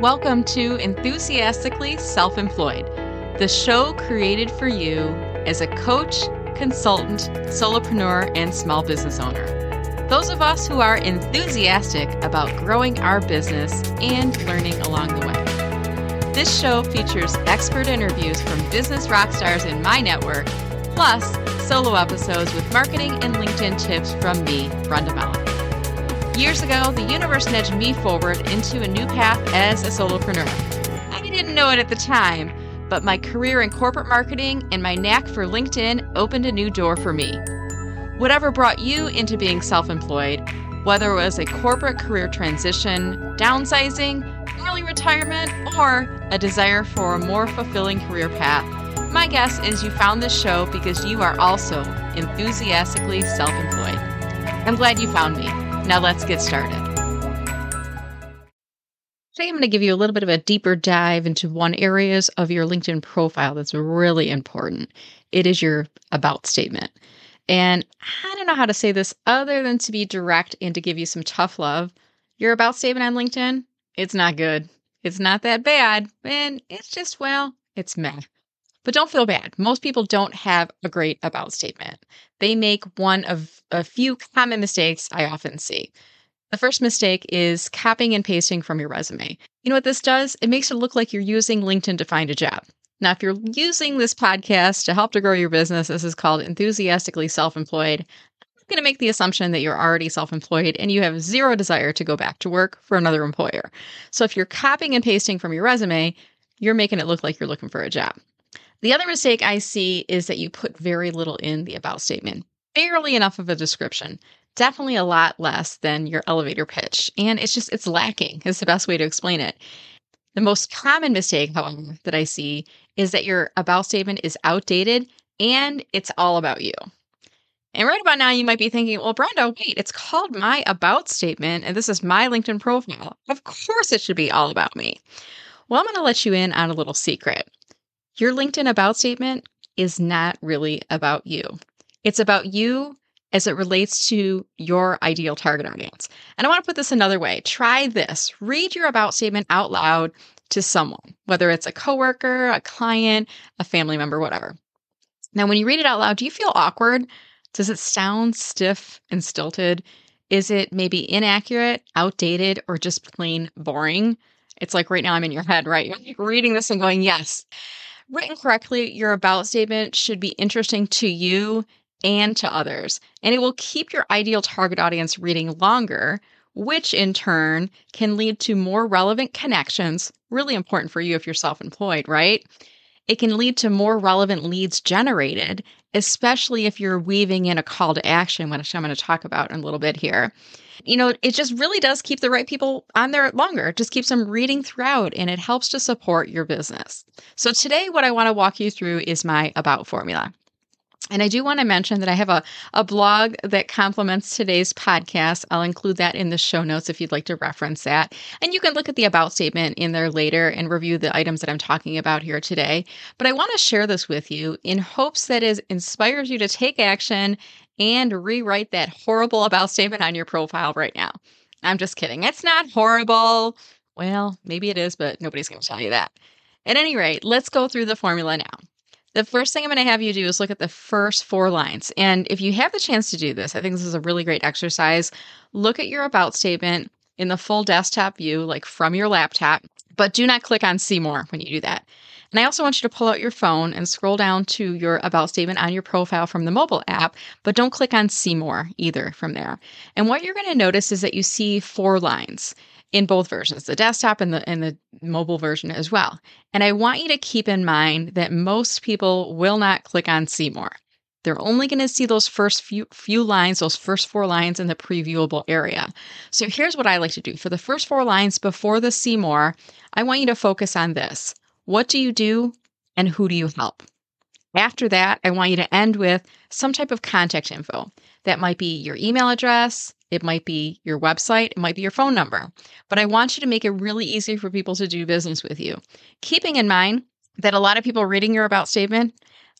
Welcome to Enthusiastically Self Employed, the show created for you as a coach, consultant, solopreneur, and small business owner. Those of us who are enthusiastic about growing our business and learning along the way. This show features expert interviews from business rock stars in my network, plus solo episodes with marketing and LinkedIn tips from me, Brenda Meller. Years ago, the universe nudged me forward into a new path as a solopreneur. I didn't know it at the time, but my career in corporate marketing and my knack for LinkedIn opened a new door for me. Whatever brought you into being self employed, whether it was a corporate career transition, downsizing, early retirement, or a desire for a more fulfilling career path, my guess is you found this show because you are also enthusiastically self employed. I'm glad you found me. Now let's get started. Today, I'm going to give you a little bit of a deeper dive into one areas of your LinkedIn profile that's really important. It is your about statement. And I don't know how to say this other than to be direct and to give you some tough love. Your about statement on LinkedIn, it's not good. It's not that bad. And it's just, well, it's meh. But don't feel bad. Most people don't have a great about statement. They make one of a few common mistakes I often see. The first mistake is copying and pasting from your resume. You know what this does? It makes it look like you're using LinkedIn to find a job. Now, if you're using this podcast to help to grow your business, this is called Enthusiastically Self Employed. I'm going to make the assumption that you're already self employed and you have zero desire to go back to work for another employer. So if you're copying and pasting from your resume, you're making it look like you're looking for a job. The other mistake I see is that you put very little in the about statement, barely enough of a description. Definitely a lot less than your elevator pitch. And it's just, it's lacking, is the best way to explain it. The most common mistake, however, that I see is that your about statement is outdated and it's all about you. And right about now, you might be thinking, well, Brenda, wait, it's called my about statement, and this is my LinkedIn profile. Of course, it should be all about me. Well, I'm going to let you in on a little secret. Your LinkedIn about statement is not really about you. It's about you as it relates to your ideal target audience. And I want to put this another way. Try this. Read your about statement out loud to someone, whether it's a coworker, a client, a family member, whatever. Now, when you read it out loud, do you feel awkward? Does it sound stiff and stilted? Is it maybe inaccurate, outdated, or just plain boring? It's like right now I'm in your head, right? You're reading this and going, yes. Written correctly, your about statement should be interesting to you and to others, and it will keep your ideal target audience reading longer, which in turn can lead to more relevant connections. Really important for you if you're self employed, right? It can lead to more relevant leads generated, especially if you're weaving in a call to action, which I'm going to talk about in a little bit here you know, it just really does keep the right people on there longer. It just keeps them reading throughout and it helps to support your business. So today, what I want to walk you through is my about formula. And I do want to mention that I have a, a blog that complements today's podcast. I'll include that in the show notes if you'd like to reference that. And you can look at the about statement in there later and review the items that I'm talking about here today. But I want to share this with you in hopes that it inspires you to take action and rewrite that horrible about statement on your profile right now. I'm just kidding. It's not horrible. Well, maybe it is, but nobody's going to tell you that. At any rate, let's go through the formula now. The first thing I'm going to have you do is look at the first four lines. And if you have the chance to do this, I think this is a really great exercise. Look at your about statement in the full desktop view, like from your laptop, but do not click on see more when you do that. And I also want you to pull out your phone and scroll down to your about statement on your profile from the mobile app, but don't click on see more either from there. And what you're going to notice is that you see four lines in both versions, the desktop and the and the mobile version as well. And I want you to keep in mind that most people will not click on see more. They're only going to see those first few, few lines, those first four lines in the previewable area. So here's what I like to do. For the first four lines before the see more, I want you to focus on this. What do you do and who do you help? After that, I want you to end with some type of contact info. That might be your email address, it might be your website, it might be your phone number. But I want you to make it really easy for people to do business with you. Keeping in mind that a lot of people reading your about statement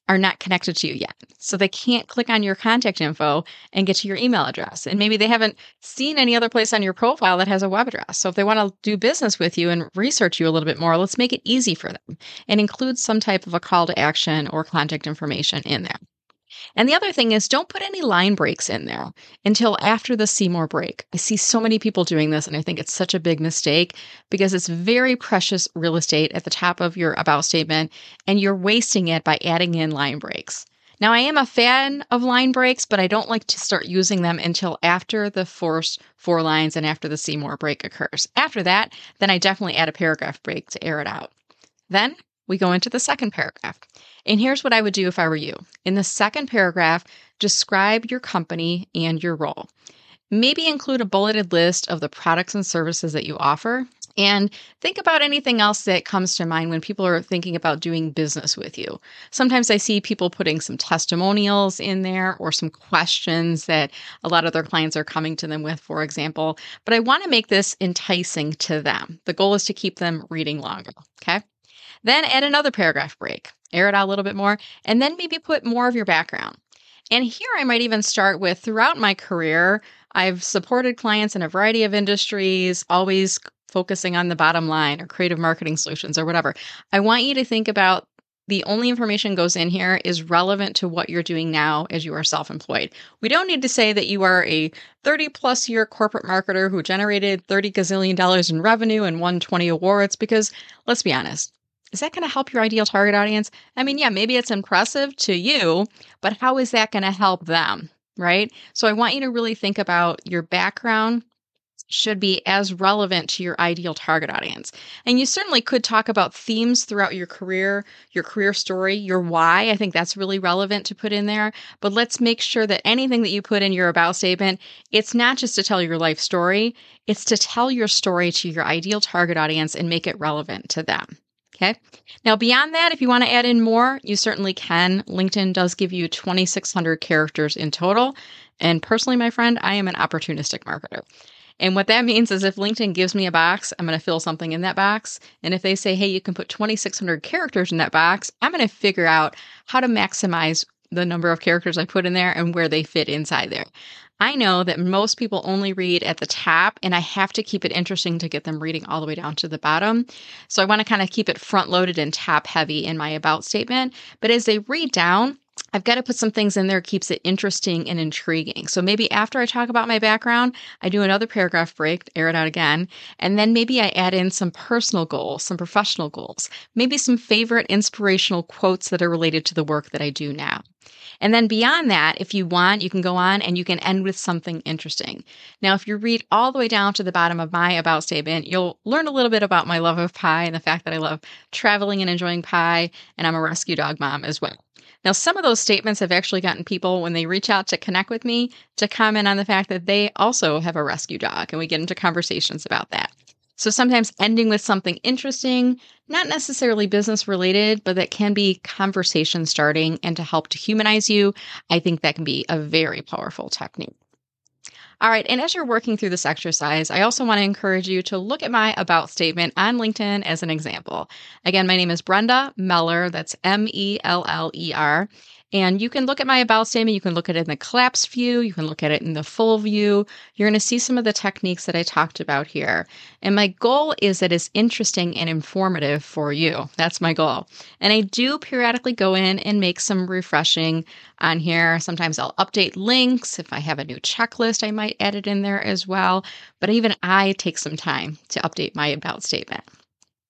are not connected to you yet. So they can't click on your contact info and get to your email address. And maybe they haven't seen any other place on your profile that has a web address. So if they want to do business with you and research you a little bit more, let's make it easy for them and include some type of a call to action or contact information in there. And the other thing is don't put any line breaks in there until after the see more break. I see so many people doing this and I think it's such a big mistake because it's very precious real estate at the top of your about statement and you're wasting it by adding in line breaks. Now, I am a fan of line breaks, but I don't like to start using them until after the first four lines and after the see more break occurs. After that, then I definitely add a paragraph break to air it out. Then we go into the second paragraph. And here's what I would do if I were you. In the second paragraph, describe your company and your role. Maybe include a bulleted list of the products and services that you offer. And think about anything else that comes to mind when people are thinking about doing business with you. Sometimes I see people putting some testimonials in there or some questions that a lot of their clients are coming to them with, for example. But I want to make this enticing to them. The goal is to keep them reading longer. Okay. Then add another paragraph break, air it out a little bit more, and then maybe put more of your background. And here I might even start with throughout my career, I've supported clients in a variety of industries, always focusing on the bottom line or creative marketing solutions or whatever. I want you to think about the only information goes in here is relevant to what you're doing now as you are self employed. We don't need to say that you are a 30 plus year corporate marketer who generated 30 gazillion dollars in revenue and won 20 awards because let's be honest, is that going to help your ideal target audience? I mean, yeah, maybe it's impressive to you, but how is that going to help them? Right. So I want you to really think about your background should be as relevant to your ideal target audience. And you certainly could talk about themes throughout your career, your career story, your why. I think that's really relevant to put in there. But let's make sure that anything that you put in your about statement, it's not just to tell your life story, it's to tell your story to your ideal target audience and make it relevant to them. Okay. Now, beyond that, if you want to add in more, you certainly can. LinkedIn does give you 2,600 characters in total. And personally, my friend, I am an opportunistic marketer. And what that means is if LinkedIn gives me a box, I'm going to fill something in that box. And if they say, hey, you can put 2,600 characters in that box, I'm going to figure out how to maximize the number of characters I put in there and where they fit inside there. I know that most people only read at the top, and I have to keep it interesting to get them reading all the way down to the bottom. So I want to kind of keep it front loaded and top heavy in my about statement. But as they read down, I've got to put some things in there keeps it interesting and intriguing. So maybe after I talk about my background, I do another paragraph break, air it out again, and then maybe I add in some personal goals, some professional goals, maybe some favorite inspirational quotes that are related to the work that I do now. And then beyond that, if you want, you can go on and you can end with something interesting. Now, if you read all the way down to the bottom of my about statement, you'll learn a little bit about my love of pie and the fact that I love traveling and enjoying pie, and I'm a rescue dog mom as well. Now, some of those statements have actually gotten people when they reach out to connect with me to comment on the fact that they also have a rescue dog, and we get into conversations about that. So sometimes ending with something interesting, not necessarily business related, but that can be conversation starting and to help to humanize you. I think that can be a very powerful technique. All right. And as you're working through this exercise, I also want to encourage you to look at my about statement on LinkedIn as an example. Again, my name is Brenda Meller. That's M E L L E R. And you can look at my about statement. You can look at it in the collapsed view. You can look at it in the full view. You're going to see some of the techniques that I talked about here. And my goal is that it's interesting and informative for you. That's my goal. And I do periodically go in and make some refreshing on here. Sometimes I'll update links. If I have a new checklist, I might add it in there as well. But even I take some time to update my about statement.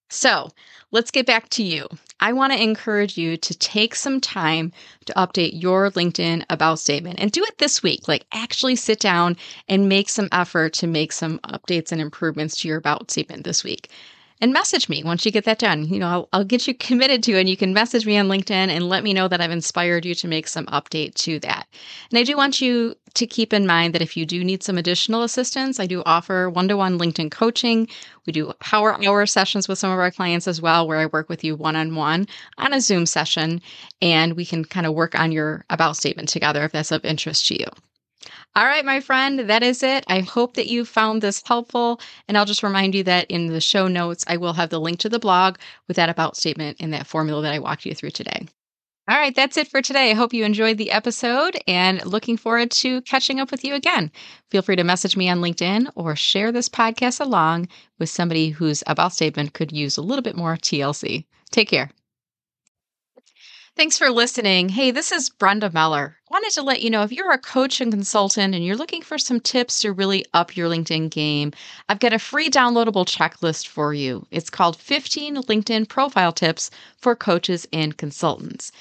So let's get back to you. I want to encourage you to take some time to update your LinkedIn about statement and do it this week. Like, actually sit down and make some effort to make some updates and improvements to your about statement this week and message me once you get that done. You know, I'll, I'll, get you committed to. And you can message me on LinkedIn and let me know that I've inspired you to make some update to that. And I do want you to keep in mind that if you do need some additional assistance, I do offer one to one LinkedIn coaching. We do power hour sessions with some of our clients as well, where I work with you one on one on a Zoom session, and we can kind of work on your about statement together if that's of interest to you. All right, my friend, that is it. I hope that you found this helpful. And I'll just remind you that in the show notes, I will have the link to the blog with that about statement and that formula that I walked you through today. All right, that's it for today. I hope you enjoyed the episode and looking forward to catching up with you again. Feel free to message me on LinkedIn or share this podcast along with somebody whose about statement could use a little bit more TLC. Take care. Thanks for listening. Hey, this is Brenda Meller. I wanted to let you know if you're a coach and consultant and you're looking for some tips to really up your LinkedIn game, I've got a free downloadable checklist for you. It's called 15 LinkedIn Profile Tips for Coaches and Consultants.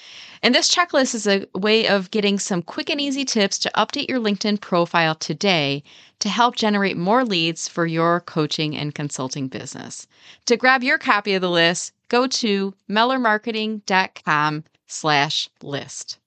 And this checklist is a way of getting some quick and easy tips to update your LinkedIn profile today to help generate more leads for your coaching and consulting business. To grab your copy of the list, go to mellermarketing.com slash list.